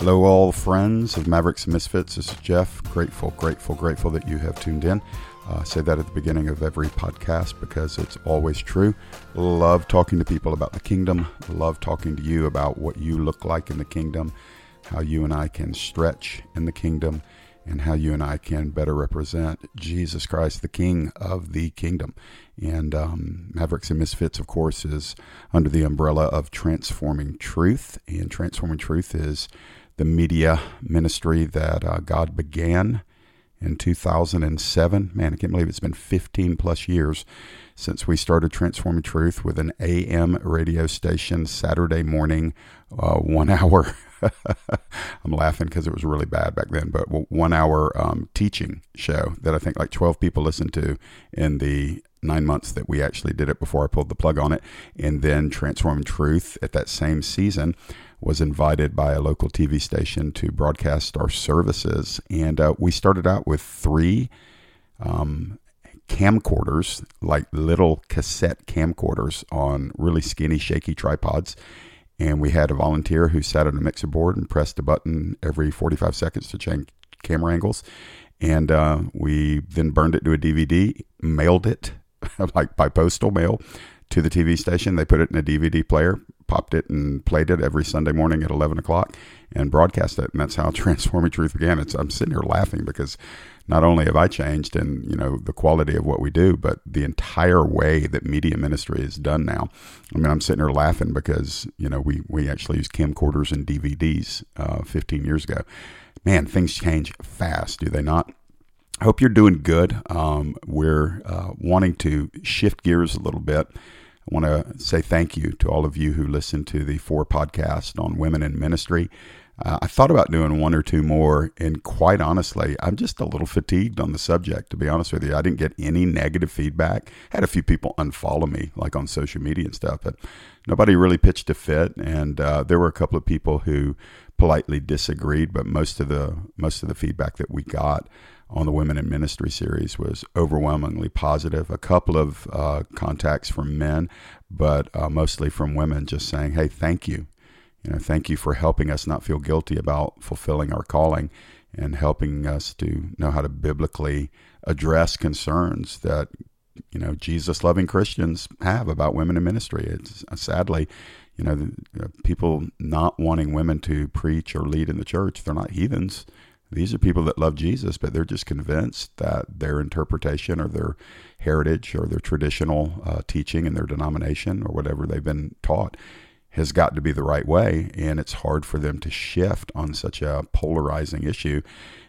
Hello, all friends of Mavericks and Misfits. This is Jeff. Grateful, grateful, grateful that you have tuned in. Uh, say that at the beginning of every podcast because it's always true. Love talking to people about the kingdom. Love talking to you about what you look like in the kingdom, how you and I can stretch in the kingdom, and how you and I can better represent Jesus Christ, the King of the kingdom. And um, Mavericks and Misfits, of course, is under the umbrella of Transforming Truth. And Transforming Truth is the media ministry that uh, God began in 2007. Man, I can't believe it's been 15 plus years since we started Transforming Truth with an AM radio station Saturday morning, uh, one hour. I'm laughing because it was really bad back then, but one hour um, teaching show that I think like 12 people listened to in the nine months that we actually did it before I pulled the plug on it. And then Transforming Truth at that same season was invited by a local TV station to broadcast our services. And uh, we started out with three um, camcorders, like little cassette camcorders on really skinny, shaky tripods. And we had a volunteer who sat on a mixer board and pressed a button every 45 seconds to change camera angles. And uh, we then burned it to a DVD, mailed it like by postal mail to the TV station. They put it in a DVD player, popped it and played it every Sunday morning at 11 o'clock and broadcast it. And that's how Transforming Truth began. It's, I'm sitting here laughing because not only have I changed in, you know, the quality of what we do, but the entire way that media ministry is done now. I mean, I'm sitting here laughing because, you know, we, we actually use camcorders and DVDs uh, 15 years ago. Man, things change fast, do they not? I hope you're doing good. Um, we're uh, wanting to shift gears a little bit I want to say thank you to all of you who listened to the four podcasts on women in ministry. Uh, I thought about doing one or two more, and quite honestly, I'm just a little fatigued on the subject, to be honest with you. I didn't get any negative feedback. Had a few people unfollow me, like on social media and stuff, but nobody really pitched a fit. And uh, there were a couple of people who politely disagreed, but most of the most of the feedback that we got on the Women in Ministry series was overwhelmingly positive. A couple of uh, contacts from men, but uh, mostly from women, just saying, "Hey, thank you. You know, thank you for helping us not feel guilty about fulfilling our calling, and helping us to know how to biblically address concerns that." You know, Jesus-loving Christians have about women in ministry. It's uh, sadly, you know, the, people not wanting women to preach or lead in the church. They're not heathens these are people that love Jesus, but they're just convinced that their interpretation or their heritage or their traditional uh, teaching and their denomination or whatever they've been taught has got to be the right way. And it's hard for them to shift on such a polarizing issue.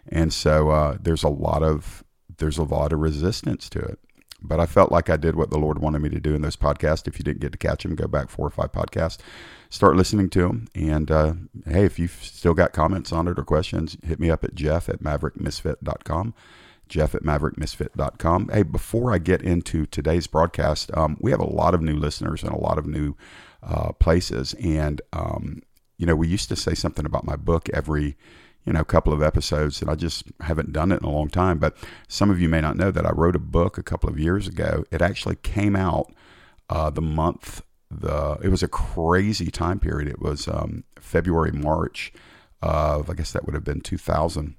And so uh, there's a lot of there's a lot of resistance to it. But I felt like I did what the Lord wanted me to do in those podcasts. If you didn't get to catch them, go back four or five podcasts, start listening to them. And uh, hey, if you've still got comments on it or questions, hit me up at jeff at maverickmisfit.com. Jeff at maverickmisfit.com. Hey, before I get into today's broadcast, um, we have a lot of new listeners and a lot of new uh, places. And, um, you know, we used to say something about my book every you know, a couple of episodes, that I just haven't done it in a long time. But some of you may not know that I wrote a book a couple of years ago. It actually came out uh, the month the it was a crazy time period. It was um, February March of I guess that would have been 2000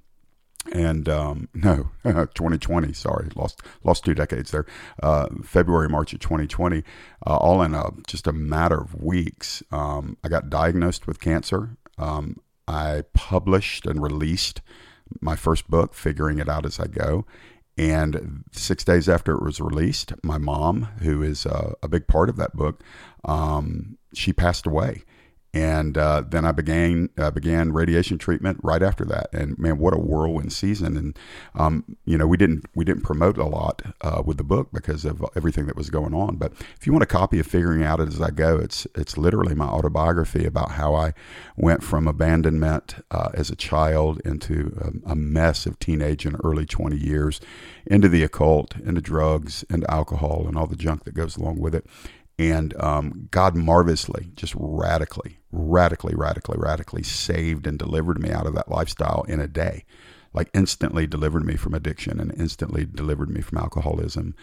and um, no 2020 sorry lost lost two decades there uh, february march of 2020 uh, all in a, just a matter of weeks um, i got diagnosed with cancer um, I published and released my first book, Figuring It Out As I Go. And six days after it was released, my mom, who is a, a big part of that book, um, she passed away and uh, then I began uh, began radiation treatment right after that. And man, what a whirlwind season! And um, you know, we didn't we didn't promote a lot uh, with the book because of everything that was going on. But if you want a copy of Figuring Out It As I Go, it's it's literally my autobiography about how I went from abandonment uh, as a child into a, a mess of teenage and early twenty years, into the occult, into drugs, into alcohol, and all the junk that goes along with it and um, God marvelously, just radically, radically, radically, radically saved and delivered me out of that lifestyle in a day. Like instantly delivered me from addiction and instantly delivered me from alcoholism.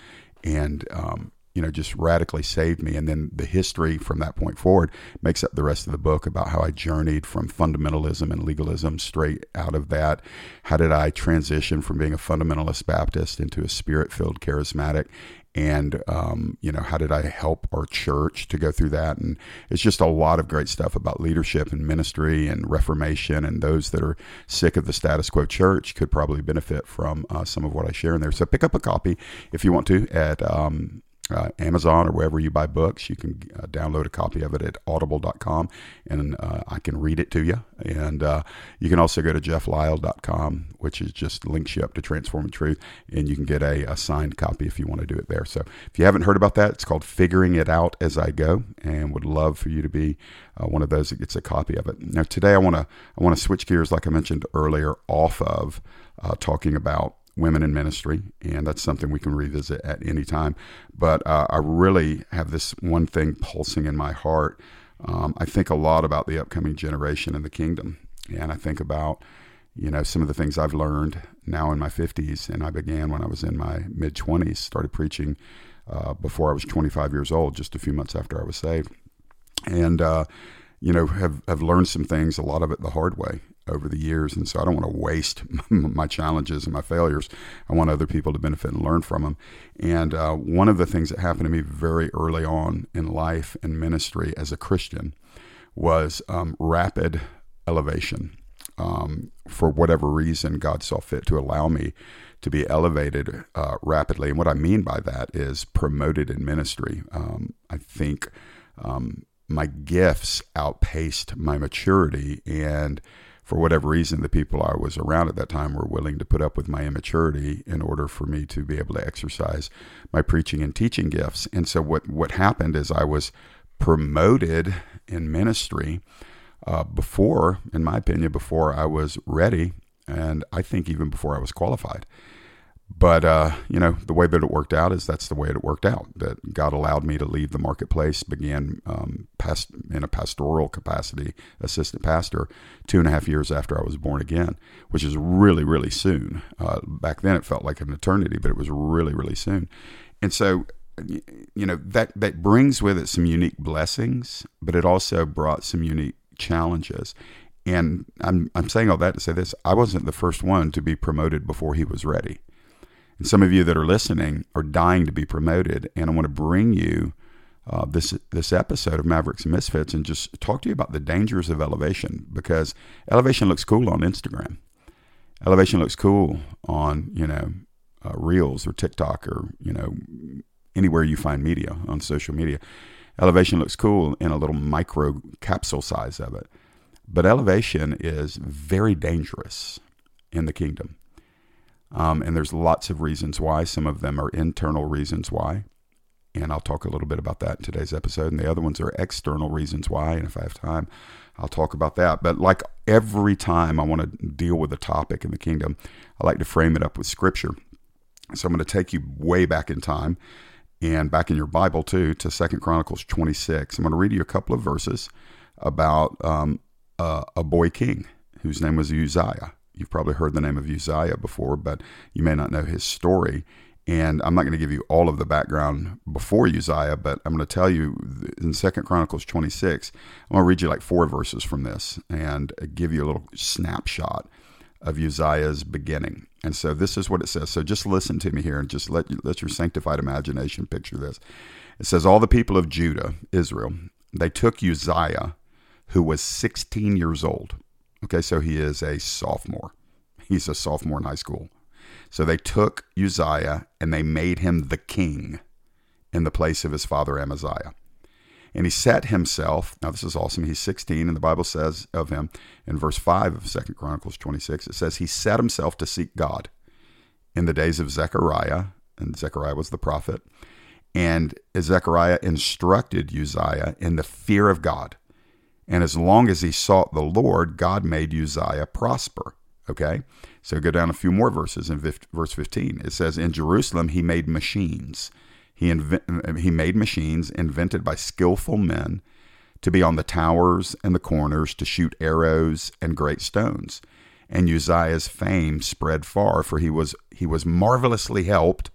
And um, you know, just radically saved me. And then the history from that point forward makes up the rest of the book about how I journeyed from fundamentalism and legalism straight out of that. How did I transition from being a fundamentalist Baptist into a spirit filled charismatic? And, um, you know, how did I help our church to go through that? And it's just a lot of great stuff about leadership and ministry and reformation. And those that are sick of the status quo church could probably benefit from uh, some of what I share in there. So pick up a copy if you want to at um, uh, Amazon or wherever you buy books. You can uh, download a copy of it at audible.com and uh, I can read it to you. And uh, you can also go to jefflyle.com, which is just links you up to Transforming Truth, and you can get a, a, signed copy if you want to do it there. So if you haven't heard about that, it's called Figuring It Out as I Go, and would love for you to be uh, one of those that gets a copy of it. Now, today I want to I want to switch gears, like I mentioned earlier, off of uh, talking about women in ministry, and that's something we can revisit at any time. But uh, I really have this one thing pulsing in my heart. Um, I think a lot about the upcoming generation in the kingdom, and I think about you know some of the things I've learned now in my 50s, and I began when I was in my mid 20s. Started preaching uh, before I was 25 years old, just a few months after I was saved, and uh, you know have have learned some things, a lot of it the hard way over the years. And so I don't want to waste my challenges and my failures. I want other people to benefit and learn from them. And uh, one of the things that happened to me very early on in life and ministry as a Christian was um, rapid elevation. Um, for whatever reason, God saw fit to allow me to be elevated uh, rapidly. And what I mean by that is promoted in ministry. Um, I think um, my gifts outpaced my maturity and for whatever reason, the people I was around at that time were willing to put up with my immaturity in order for me to be able to exercise my preaching and teaching gifts. And so what what happened is I was promoted in ministry uh, before, in my opinion, before I was ready, and I think even before I was qualified. But uh, you know, the way that it worked out is that's the way it worked out. That God allowed me to leave the marketplace, began um, past, in a pastoral capacity, assistant pastor, two and a half years after I was born again, which is really, really soon. Uh, back then, it felt like an eternity, but it was really, really soon. And so, you know, that that brings with it some unique blessings, but it also brought some unique challenges. And I'm I'm saying all that to say this: I wasn't the first one to be promoted before he was ready. And some of you that are listening are dying to be promoted, and I want to bring you uh, this this episode of Mavericks and Misfits and just talk to you about the dangers of elevation because elevation looks cool on Instagram. Elevation looks cool on you know uh, Reels or TikTok or you know anywhere you find media on social media. Elevation looks cool in a little micro capsule size of it, but elevation is very dangerous in the kingdom. Um, and there's lots of reasons why. Some of them are internal reasons why. And I'll talk a little bit about that in today's episode. And the other ones are external reasons why. And if I have time, I'll talk about that. But like every time I want to deal with a topic in the kingdom, I like to frame it up with scripture. So I'm going to take you way back in time and back in your Bible too to Second Chronicles 26. I'm going to read you a couple of verses about um, a boy king whose name was Uzziah. You've probably heard the name of Uzziah before, but you may not know his story. And I'm not going to give you all of the background before Uzziah, but I'm going to tell you in Second Chronicles 26, I'm going to read you like four verses from this and give you a little snapshot of Uzziah's beginning. And so this is what it says. So just listen to me here and just let let your sanctified imagination picture this. It says all the people of Judah, Israel, they took Uzziah, who was 16 years old Okay, so he is a sophomore. He's a sophomore in high school. So they took Uzziah and they made him the king in the place of his father Amaziah. And he set himself, now this is awesome, he's 16, and the Bible says of him in verse 5 of Second Chronicles 26, it says, He set himself to seek God in the days of Zechariah, and Zechariah was the prophet, and Zechariah instructed Uzziah in the fear of God and as long as he sought the Lord, God made Uzziah prosper. Okay? So go down a few more verses in verse 15. It says, In Jerusalem he made machines. He, inv- he made machines invented by skillful men to be on the towers and the corners to shoot arrows and great stones. And Uzziah's fame spread far, for he was, he was marvelously helped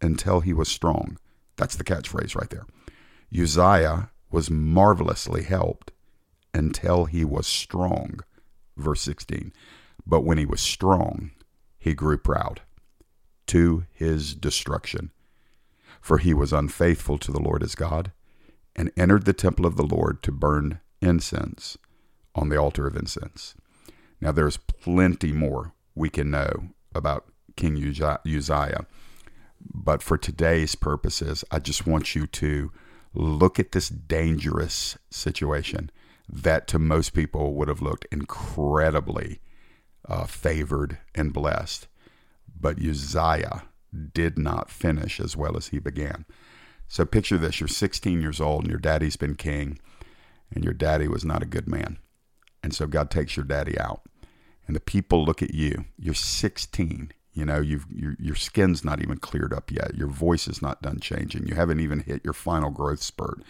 until he was strong. That's the catchphrase right there. Uzziah was marvelously helped until he was strong. Verse 16. But when he was strong, he grew proud to his destruction. For he was unfaithful to the Lord his God and entered the temple of the Lord to burn incense on the altar of incense. Now, there's plenty more we can know about King Uzziah, but for today's purposes, I just want you to look at this dangerous situation that to most people would have looked incredibly uh, favored and blessed. But Uzziah did not finish as well as he began. So picture this you're 16 years old and your daddy's been king, and your daddy was not a good man. And so God takes your daddy out. And the people look at you. You're 16. You know, you've your, your skin's not even cleared up yet. Your voice is not done changing. You haven't even hit your final growth spurt.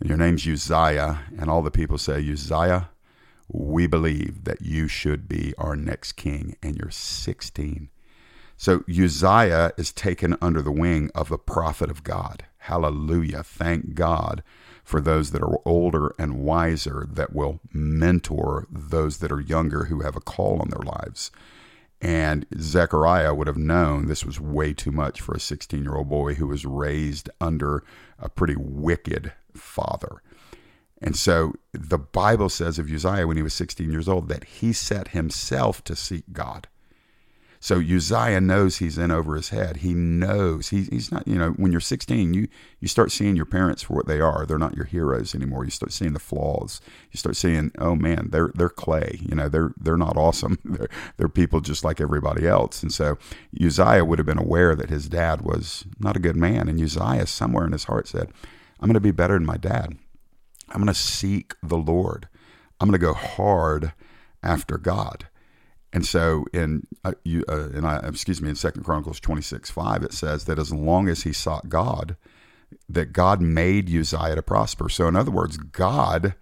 And your name's Uzziah, and all the people say, Uzziah, we believe that you should be our next king, and you're 16. So Uzziah is taken under the wing of the prophet of God. Hallelujah. Thank God for those that are older and wiser that will mentor those that are younger who have a call on their lives. And Zechariah would have known this was way too much for a 16 year old boy who was raised under a pretty wicked father. And so the Bible says of Uzziah when he was 16 years old that he set himself to seek God. So Uzziah knows he's in over his head. He knows he, he's not, you know, when you're 16, you, you start seeing your parents for what they are. They're not your heroes anymore. You start seeing the flaws. You start seeing, oh man, they're, they're clay. You know, they're, they're not awesome. they're, they're people just like everybody else. And so Uzziah would have been aware that his dad was not a good man. And Uzziah, somewhere in his heart, said, I'm going to be better than my dad. I'm going to seek the Lord. I'm going to go hard after God. And so in uh, you uh, in I, excuse me in Second Chronicles 26, 5, it says that as long as he sought God, that God made Uzziah to prosper. So in other words, God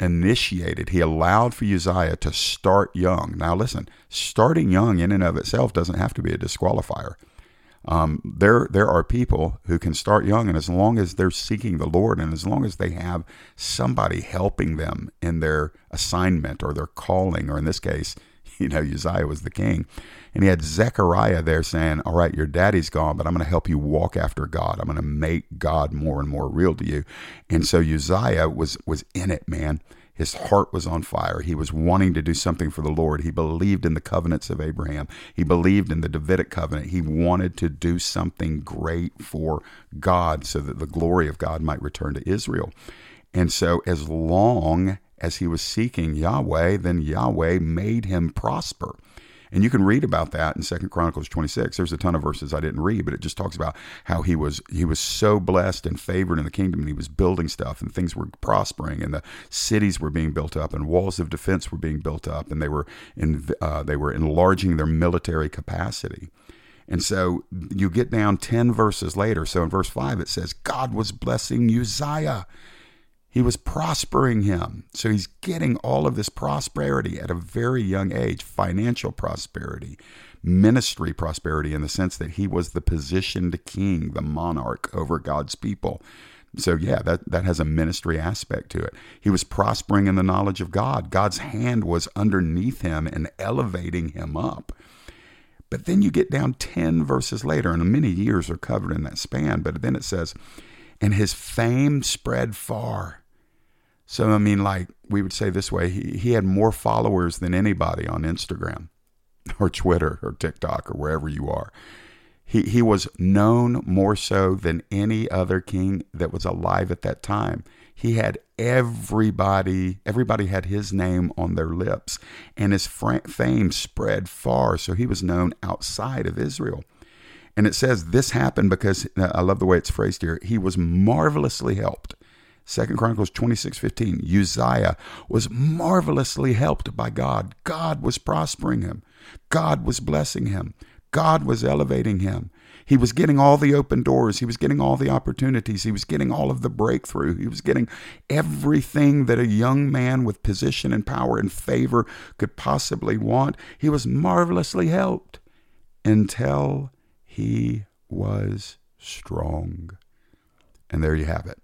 initiated, he allowed for Uzziah to start young. Now listen, starting young in and of itself doesn't have to be a disqualifier. Um, there, there are people who can start young, and as long as they're seeking the Lord, and as long as they have somebody helping them in their assignment or their calling, or in this case, you know, Uzziah was the king. And he had Zechariah there saying, All right, your daddy's gone, but I'm going to help you walk after God. I'm going to make God more and more real to you. And so Uzziah was was in it, man. His heart was on fire. He was wanting to do something for the Lord. He believed in the covenants of Abraham. He believed in the Davidic covenant. He wanted to do something great for God so that the glory of God might return to Israel. And so, as long as he was seeking Yahweh, then Yahweh made him prosper. And you can read about that in Second Chronicles 26. There's a ton of verses I didn't read, but it just talks about how he was he was so blessed and favored in the kingdom, and he was building stuff, and things were prospering, and the cities were being built up, and walls of defense were being built up, and they were in uh, they were enlarging their military capacity. And so you get down 10 verses later. So in verse 5, it says, God was blessing Uzziah he was prospering him. So he's getting all of this prosperity at a very young age financial prosperity, ministry prosperity, in the sense that he was the positioned king, the monarch over God's people. So, yeah, that, that has a ministry aspect to it. He was prospering in the knowledge of God. God's hand was underneath him and elevating him up. But then you get down 10 verses later, and many years are covered in that span, but then it says, and his fame spread far so, I mean, like we would say this way, he, he had more followers than anybody on Instagram or Twitter or TikTok or wherever you are. He, he was known more so than any other king that was alive at that time. He had everybody, everybody had his name on their lips, and his fame spread far. So he was known outside of Israel. And it says this happened because uh, I love the way it's phrased here. He was marvelously helped Second Chronicles 26:15 Uzziah was marvelously helped by God. God was prospering him. God was blessing him. God was elevating him. He was getting all the open doors. He was getting all the opportunities. He was getting all of the breakthrough. He was getting everything that a young man with position and power and favor could possibly want. He was marvelously helped until he was strong. And there you have it.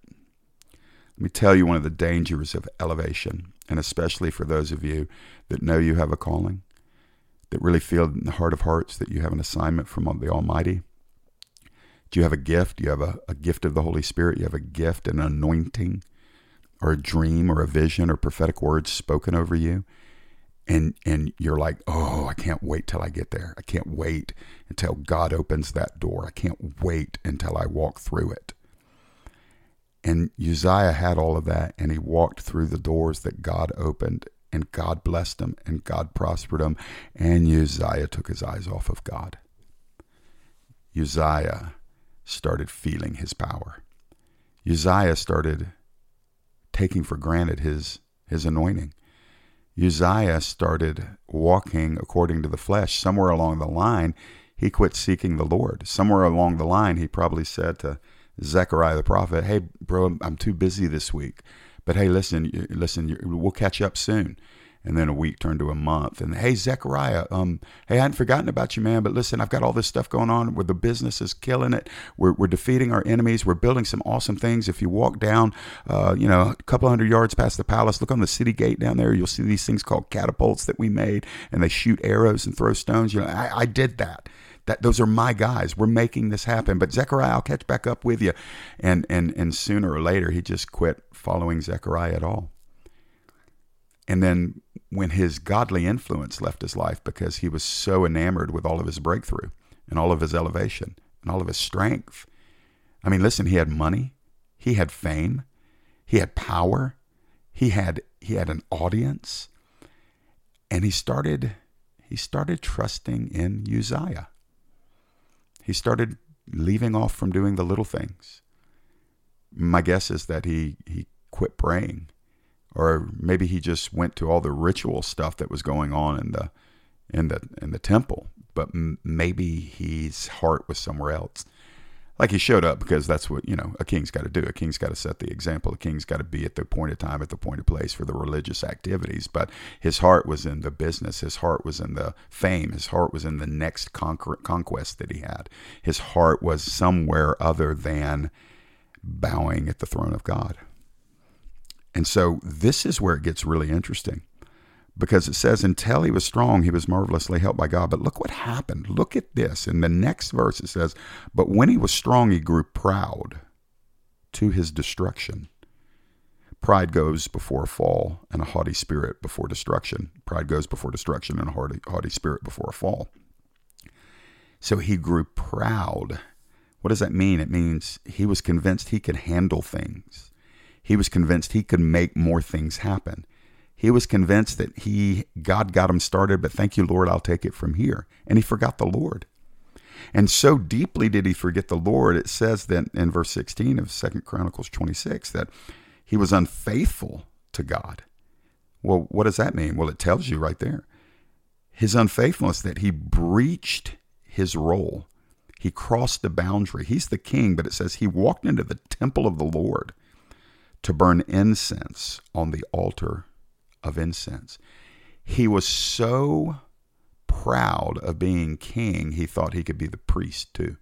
Let me tell you one of the dangers of elevation, and especially for those of you that know you have a calling, that really feel in the heart of hearts that you have an assignment from the Almighty. Do you have a gift? You have a, a gift of the Holy Spirit? You have a gift, an anointing, or a dream, or a vision, or prophetic words spoken over you? and and you're like, oh, I can't wait till I get there. I can't wait until God opens that door. I can't wait until I walk through it. And Uzziah had all of that, and he walked through the doors that God opened, and God blessed him, and God prospered him, and Uzziah took his eyes off of God. Uzziah started feeling his power. Uzziah started taking for granted his his anointing. Uzziah started walking according to the flesh. Somewhere along the line, he quit seeking the Lord. Somewhere along the line, he probably said to Zechariah the prophet, "Hey, bro, I'm too busy this week, but hey, listen, listen, we'll catch up soon." And then a week turned to a month. And hey, Zechariah, um, hey, I hadn't forgotten about you, man. But listen, I've got all this stuff going on where the business is killing it. We're, we're defeating our enemies. We're building some awesome things. If you walk down, uh, you know, a couple hundred yards past the palace, look on the city gate down there. You'll see these things called catapults that we made, and they shoot arrows and throw stones. You know, I, I did that. That those are my guys. We're making this happen. But Zechariah, I'll catch back up with you. And and and sooner or later, he just quit following Zechariah at all. And then when his godly influence left his life because he was so enamored with all of his breakthrough and all of his elevation and all of his strength. I mean, listen, he had money, he had fame, he had power, he had he had an audience, and he started he started trusting in Uzziah. He started leaving off from doing the little things. My guess is that he he quit praying or maybe he just went to all the ritual stuff that was going on in the in the in the temple but m- maybe his heart was somewhere else like he showed up because that's what you know a king's got to do. A king's got to set the example. A king's got to be at the point of time at the point of place for the religious activities. But his heart was in the business. His heart was in the fame. His heart was in the next conquer- conquest that he had. His heart was somewhere other than bowing at the throne of god. And so this is where it gets really interesting because it says, until he was strong, he was marvelously helped by God. But look what happened. Look at this. In the next verse, it says, But when he was strong, he grew proud to his destruction. Pride goes before a fall, and a haughty spirit before destruction. Pride goes before destruction, and a haughty, haughty spirit before a fall. So he grew proud. What does that mean? It means he was convinced he could handle things. He was convinced he could make more things happen. He was convinced that he God got him started, but thank you, Lord, I'll take it from here. And he forgot the Lord. And so deeply did he forget the Lord, it says that in verse 16 of Second Chronicles 26 that he was unfaithful to God. Well, what does that mean? Well, it tells you right there. His unfaithfulness, that he breached his role. He crossed the boundary. He's the king, but it says he walked into the temple of the Lord to burn incense on the altar of incense. He was so proud of being king, he thought he could be the priest too.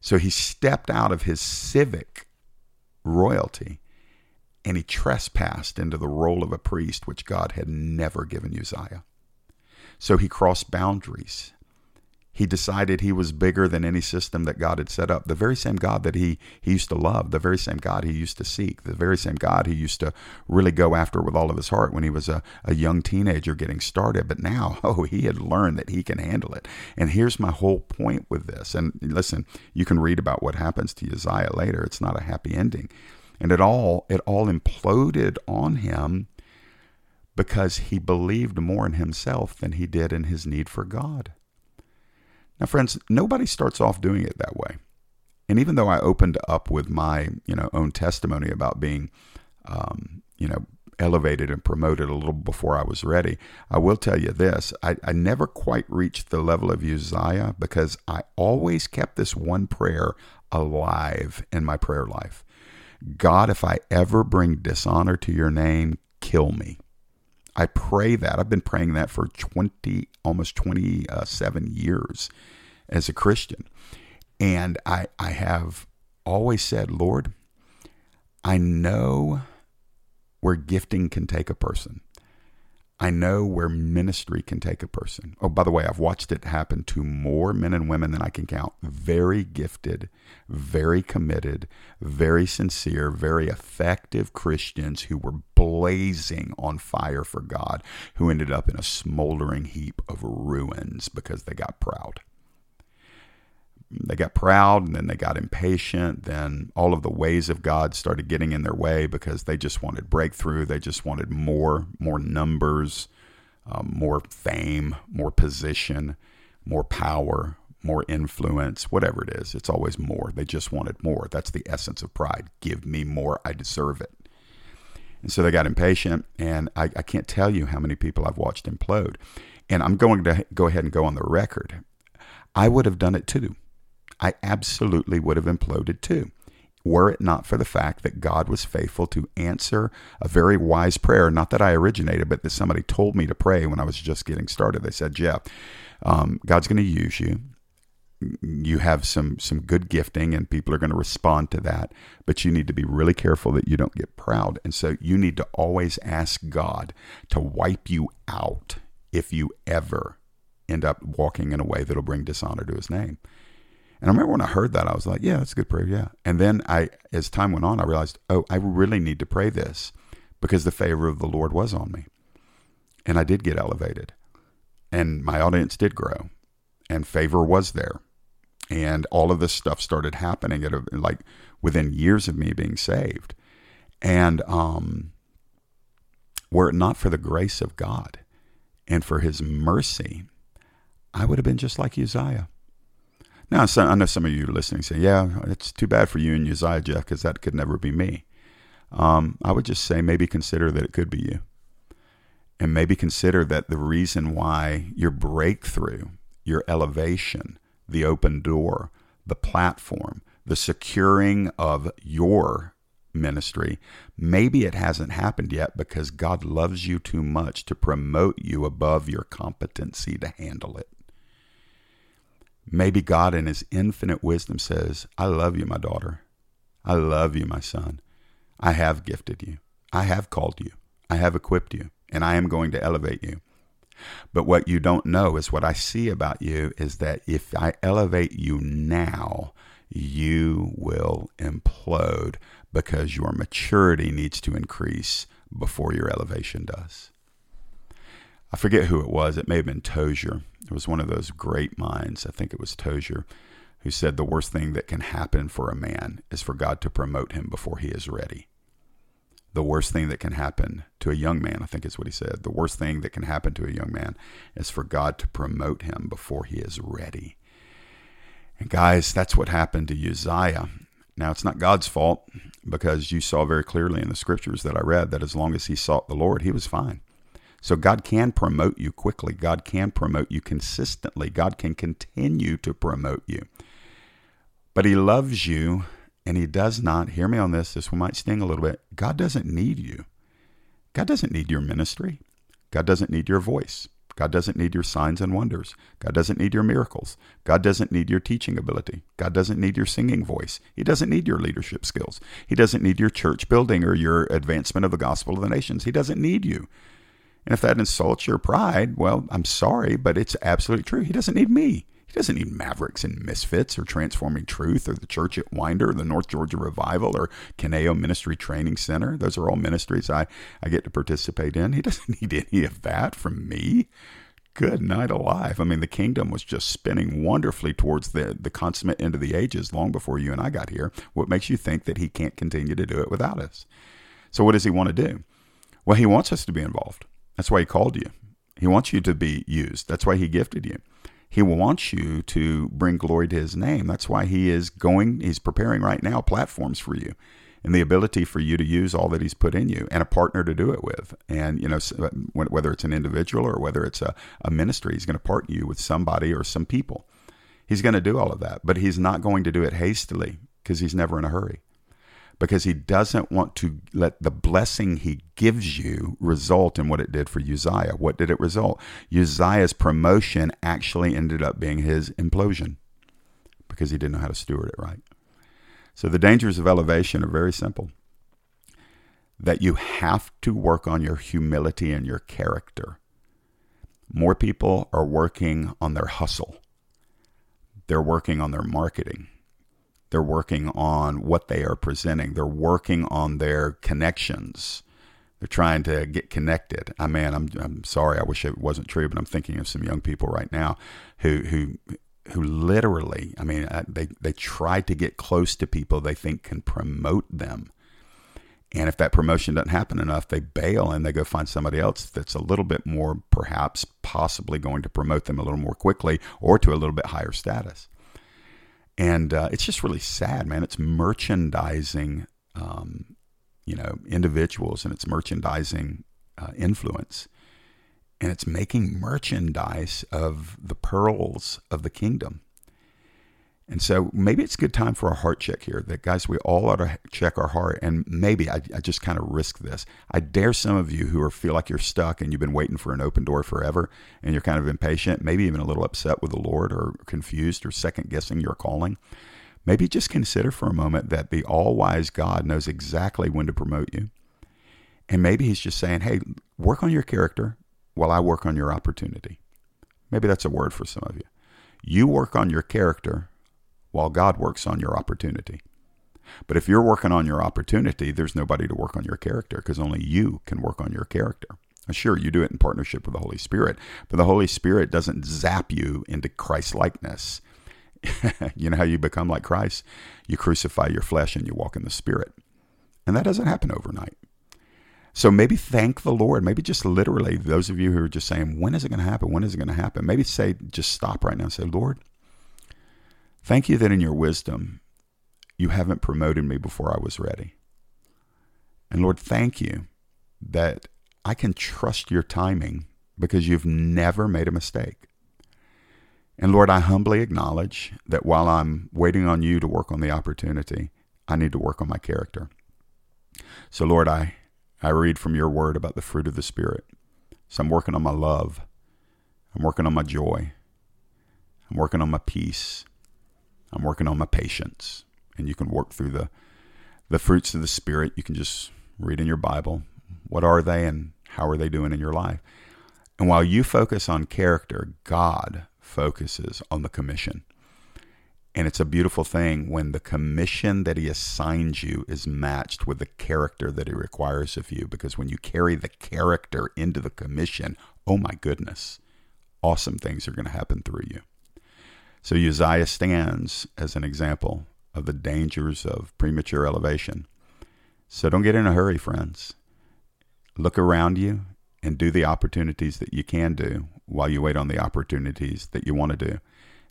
So he stepped out of his civic royalty and he trespassed into the role of a priest, which God had never given Uzziah. So he crossed boundaries he decided he was bigger than any system that God had set up. The very same God that he, he used to love, the very same God he used to seek, the very same God he used to really go after with all of his heart when he was a, a young teenager getting started. But now, oh, he had learned that he can handle it. And here's my whole point with this. And listen, you can read about what happens to Uzziah later. It's not a happy ending. And it all it all imploded on him because he believed more in himself than he did in his need for God. Now, friends, nobody starts off doing it that way. And even though I opened up with my, you know, own testimony about being, um, you know, elevated and promoted a little before I was ready, I will tell you this: I, I never quite reached the level of Uzziah because I always kept this one prayer alive in my prayer life. God, if I ever bring dishonor to your name, kill me. I pray that. I've been praying that for 20, almost 27 years as a Christian. And I, I have always said, Lord, I know where gifting can take a person. I know where ministry can take a person. Oh, by the way, I've watched it happen to more men and women than I can count. Very gifted, very committed, very sincere, very effective Christians who were blazing on fire for God, who ended up in a smoldering heap of ruins because they got proud they got proud and then they got impatient. Then all of the ways of God started getting in their way because they just wanted breakthrough. They just wanted more, more numbers, um, more fame, more position, more power, more influence, whatever it is. It's always more. They just wanted more. That's the essence of pride. Give me more. I deserve it. And so they got impatient. And I, I can't tell you how many people I've watched implode. And I'm going to go ahead and go on the record. I would have done it too. I absolutely would have imploded too, were it not for the fact that God was faithful to answer a very wise prayer. Not that I originated, but that somebody told me to pray when I was just getting started. They said, Jeff, um, God's going to use you. You have some some good gifting, and people are going to respond to that. But you need to be really careful that you don't get proud, and so you need to always ask God to wipe you out if you ever end up walking in a way that'll bring dishonor to His name. And I remember when I heard that, I was like, yeah, that's a good prayer. Yeah. And then I, as time went on, I realized, oh, I really need to pray this because the favor of the Lord was on me. And I did get elevated. And my audience did grow. And favor was there. And all of this stuff started happening at a, like within years of me being saved. And um, were it not for the grace of God and for his mercy, I would have been just like Uzziah. Now, I know some of you listening say, yeah, it's too bad for you and Uzziah, Jeff, because that could never be me. Um, I would just say maybe consider that it could be you. And maybe consider that the reason why your breakthrough, your elevation, the open door, the platform, the securing of your ministry, maybe it hasn't happened yet because God loves you too much to promote you above your competency to handle it. Maybe God, in His infinite wisdom, says, I love you, my daughter. I love you, my son. I have gifted you. I have called you. I have equipped you, and I am going to elevate you. But what you don't know is what I see about you is that if I elevate you now, you will implode because your maturity needs to increase before your elevation does. I forget who it was. It may have been Tozer. It was one of those great minds. I think it was Tozer who said the worst thing that can happen for a man is for God to promote him before he is ready. The worst thing that can happen to a young man, I think is what he said, the worst thing that can happen to a young man is for God to promote him before he is ready. And guys, that's what happened to Uzziah. Now, it's not God's fault because you saw very clearly in the scriptures that I read that as long as he sought the Lord, he was fine. So God can promote you quickly. God can promote you consistently. God can continue to promote you. But He loves you and He does not, hear me on this, this one might sting a little bit. God doesn't need you. God doesn't need your ministry. God doesn't need your voice. God doesn't need your signs and wonders. God doesn't need your miracles. God doesn't need your teaching ability. God doesn't need your singing voice. He doesn't need your leadership skills. He doesn't need your church building or your advancement of the gospel of the nations. He doesn't need you. And if that insults your pride, well, I'm sorry, but it's absolutely true. He doesn't need me. He doesn't need Mavericks and Misfits or Transforming Truth or the Church at Winder or the North Georgia Revival or Caneo Ministry Training Center. Those are all ministries I, I get to participate in. He doesn't need any of that from me. Good night alive. I mean, the kingdom was just spinning wonderfully towards the, the consummate end of the ages long before you and I got here. What makes you think that he can't continue to do it without us? So, what does he want to do? Well, he wants us to be involved. That's why he called you. He wants you to be used. That's why he gifted you. He wants you to bring glory to his name. That's why he is going, he's preparing right now platforms for you and the ability for you to use all that he's put in you and a partner to do it with. And, you know, uh, whether it's an individual or whether it's a, a ministry, he's going to partner you with somebody or some people. He's going to do all of that, but he's not going to do it hastily because he's never in a hurry because he doesn't want to let the blessing he gives you result in what it did for Uzziah. What did it result? Uzziah's promotion actually ended up being his implosion because he didn't know how to steward it right. So the dangers of elevation are very simple that you have to work on your humility and your character. More people are working on their hustle, they're working on their marketing. They're working on what they are presenting. They're working on their connections. They're trying to get connected. I mean, I'm I'm sorry. I wish it wasn't true, but I'm thinking of some young people right now who who who literally, I mean, they they try to get close to people they think can promote them. And if that promotion doesn't happen enough, they bail and they go find somebody else that's a little bit more, perhaps, possibly going to promote them a little more quickly or to a little bit higher status. And uh, it's just really sad, man. It's merchandising, um, you know, individuals and it's merchandising uh, influence and it's making merchandise of the pearls of the kingdom. And so maybe it's a good time for a heart check here. That guys, we all ought to check our heart. And maybe I, I just kind of risk this. I dare some of you who are feel like you're stuck and you've been waiting for an open door forever, and you're kind of impatient, maybe even a little upset with the Lord, or confused, or second guessing your calling. Maybe just consider for a moment that the all wise God knows exactly when to promote you. And maybe He's just saying, hey, work on your character, while I work on your opportunity. Maybe that's a word for some of you. You work on your character while God works on your opportunity. But if you're working on your opportunity, there's nobody to work on your character because only you can work on your character. Sure, you do it in partnership with the Holy Spirit, but the Holy Spirit doesn't zap you into Christ likeness. you know how you become like Christ? You crucify your flesh and you walk in the Spirit. And that doesn't happen overnight. So maybe thank the Lord. Maybe just literally, those of you who are just saying, when is it going to happen? When is it going to happen? Maybe say, just stop right now and say, Lord, thank you that in your wisdom, you haven't promoted me before I was ready. And Lord, thank you that I can trust your timing because you've never made a mistake. And Lord, I humbly acknowledge that while I'm waiting on you to work on the opportunity, I need to work on my character. So, Lord, I I read from your word about the fruit of the Spirit. So I'm working on my love. I'm working on my joy. I'm working on my peace. I'm working on my patience. And you can work through the, the fruits of the Spirit. You can just read in your Bible. What are they and how are they doing in your life? And while you focus on character, God focuses on the commission. And it's a beautiful thing when the commission that he assigns you is matched with the character that he requires of you. Because when you carry the character into the commission, oh my goodness, awesome things are going to happen through you. So Uzziah stands as an example of the dangers of premature elevation. So don't get in a hurry, friends. Look around you and do the opportunities that you can do while you wait on the opportunities that you want to do.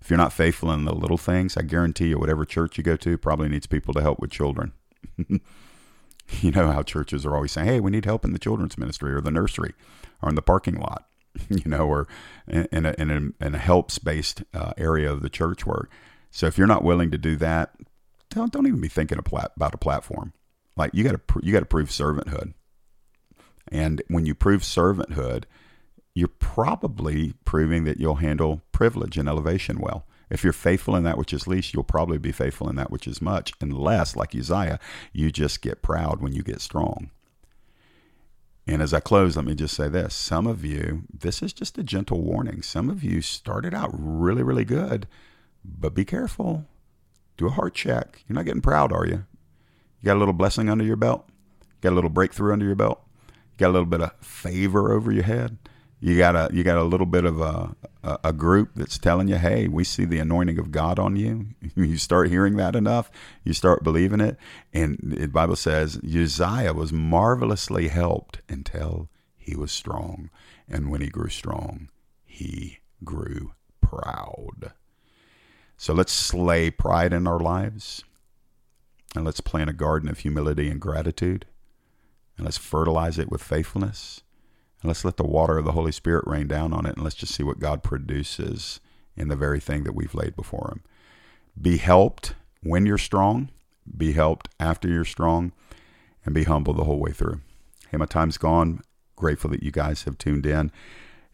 If you're not faithful in the little things, I guarantee you, whatever church you go to probably needs people to help with children. you know how churches are always saying, hey, we need help in the children's ministry or the nursery or in the parking lot, you know, or in a, in a, in a helps based uh, area of the church work. So if you're not willing to do that, don't, don't even be thinking about a platform. Like you got to you got to prove servanthood, and when you prove servanthood, you're probably proving that you'll handle privilege and elevation well. If you're faithful in that which is least, you'll probably be faithful in that which is much, unless, like Uzziah, you just get proud when you get strong. And as I close, let me just say this. Some of you, this is just a gentle warning. Some of you started out really, really good, but be careful. Do a heart check. You're not getting proud, are you? You got a little blessing under your belt? got a little breakthrough under your belt? got a little bit of favor over your head? You got a you got a little bit of a, a, group that's telling you, hey, we see the anointing of God on you. you start hearing that enough, you start believing it, and the Bible says Uzziah was marvelously helped until he was strong, and when he grew strong, he grew proud. So let's slay pride in our lives, and let's plant a garden of humility and gratitude, and let's fertilize it with faithfulness and let's let the water of the Holy Spirit rain down on it and let's just see what God produces in the very thing that we've laid before Him. Be helped when you're strong, be helped after you're strong, and be humble the whole way through. Hey, my time's gone. Grateful that you guys have tuned in.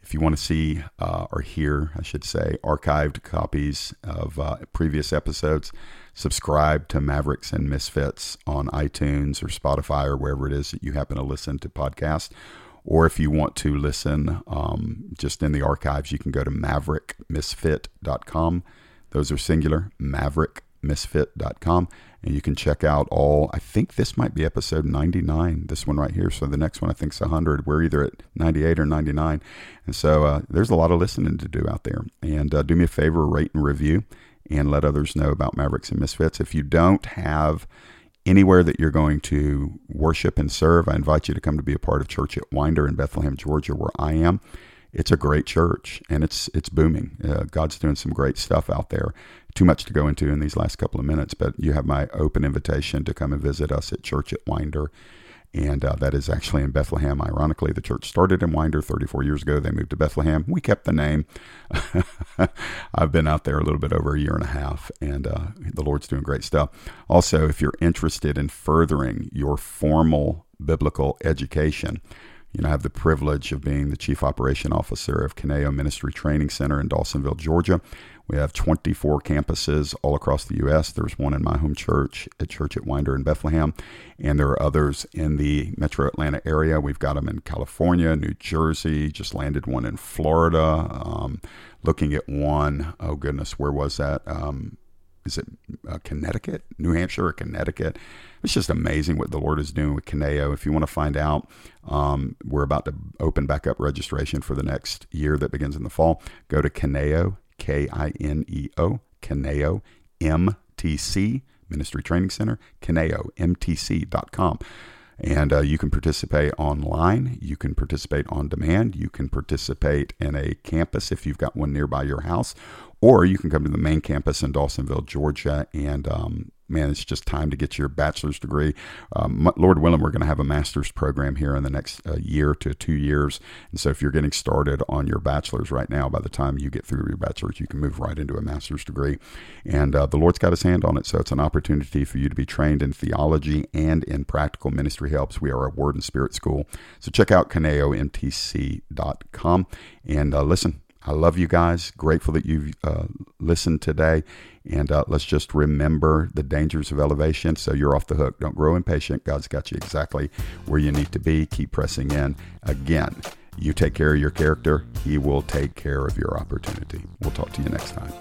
If you want to see uh, or hear, I should say, archived copies of uh, previous episodes, subscribe to Mavericks and Misfits on iTunes or Spotify or wherever it is that you happen to listen to podcasts. Or if you want to listen um, just in the archives, you can go to maverickmisfit.com. Those are singular, maverickmisfit.com. And you can check out all, I think this might be episode 99, this one right here. So the next one I think is 100. We're either at 98 or 99. And so uh, there's a lot of listening to do out there. And uh, do me a favor, rate and review and let others know about Mavericks and Misfits. If you don't have anywhere that you're going to worship and serve, I invite you to come to be a part of Church at Winder in Bethlehem, Georgia, where I am. It's a great church and it's it's booming. Uh, God's doing some great stuff out there too much to go into in these last couple of minutes, but you have my open invitation to come and visit us at Church at Winder. And uh, that is actually in Bethlehem. Ironically, the church started in Winder 34 years ago. They moved to Bethlehem. We kept the name. I've been out there a little bit over a year and a half, and uh, the Lord's doing great stuff. Also, if you're interested in furthering your formal biblical education, you know, I have the privilege of being the chief operation officer of Kineo Ministry Training Center in Dawsonville, Georgia. We have 24 campuses all across the U.S. There's one in my home church a Church at Winder in Bethlehem, and there are others in the metro Atlanta area. We've got them in California, New Jersey, just landed one in Florida. Um, looking at one, oh goodness, where was that? Um, is it uh, Connecticut, New Hampshire, or Connecticut? It's just amazing what the Lord is doing with Kineo. If you want to find out, um, we're about to open back up registration for the next year that begins in the fall. Go to Kineo, K I N E O, Kineo, MTC, Ministry Training Center, Kineo, MTC.com. And uh, you can participate online. You can participate on demand. You can participate in a campus if you've got one nearby your house, or you can come to the main campus in Dawsonville, Georgia, and um, man, it's just time to get your bachelor's degree. Um, Lord willing, we're going to have a master's program here in the next uh, year to two years. And so if you're getting started on your bachelor's right now, by the time you get through your bachelor's, you can move right into a master's degree. And uh, the Lord's got his hand on it. So it's an opportunity for you to be trained in theology and in practical ministry helps. We are a word and spirit school. So check out kineomtc.com and uh, listen, I love you guys. Grateful that you've uh, listened today. And uh, let's just remember the dangers of elevation so you're off the hook. Don't grow impatient. God's got you exactly where you need to be. Keep pressing in. Again, you take care of your character, He will take care of your opportunity. We'll talk to you next time.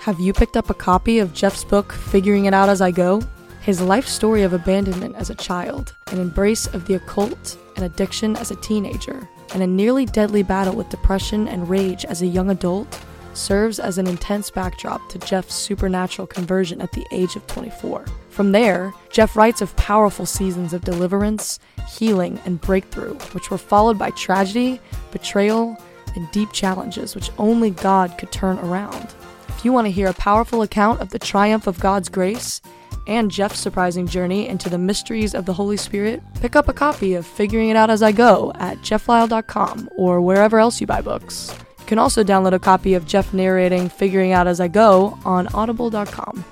Have you picked up a copy of Jeff's book, Figuring It Out As I Go? His life story of abandonment as a child, an embrace of the occult and addiction as a teenager, and a nearly deadly battle with depression and rage as a young adult serves as an intense backdrop to Jeff's supernatural conversion at the age of 24. From there, Jeff writes of powerful seasons of deliverance, healing, and breakthrough, which were followed by tragedy, betrayal, and deep challenges which only God could turn around. If you want to hear a powerful account of the triumph of God's grace, and Jeff's surprising journey into the mysteries of the Holy Spirit, pick up a copy of Figuring It Out As I Go at jefflyle.com or wherever else you buy books. You can also download a copy of Jeff narrating Figuring Out As I Go on audible.com.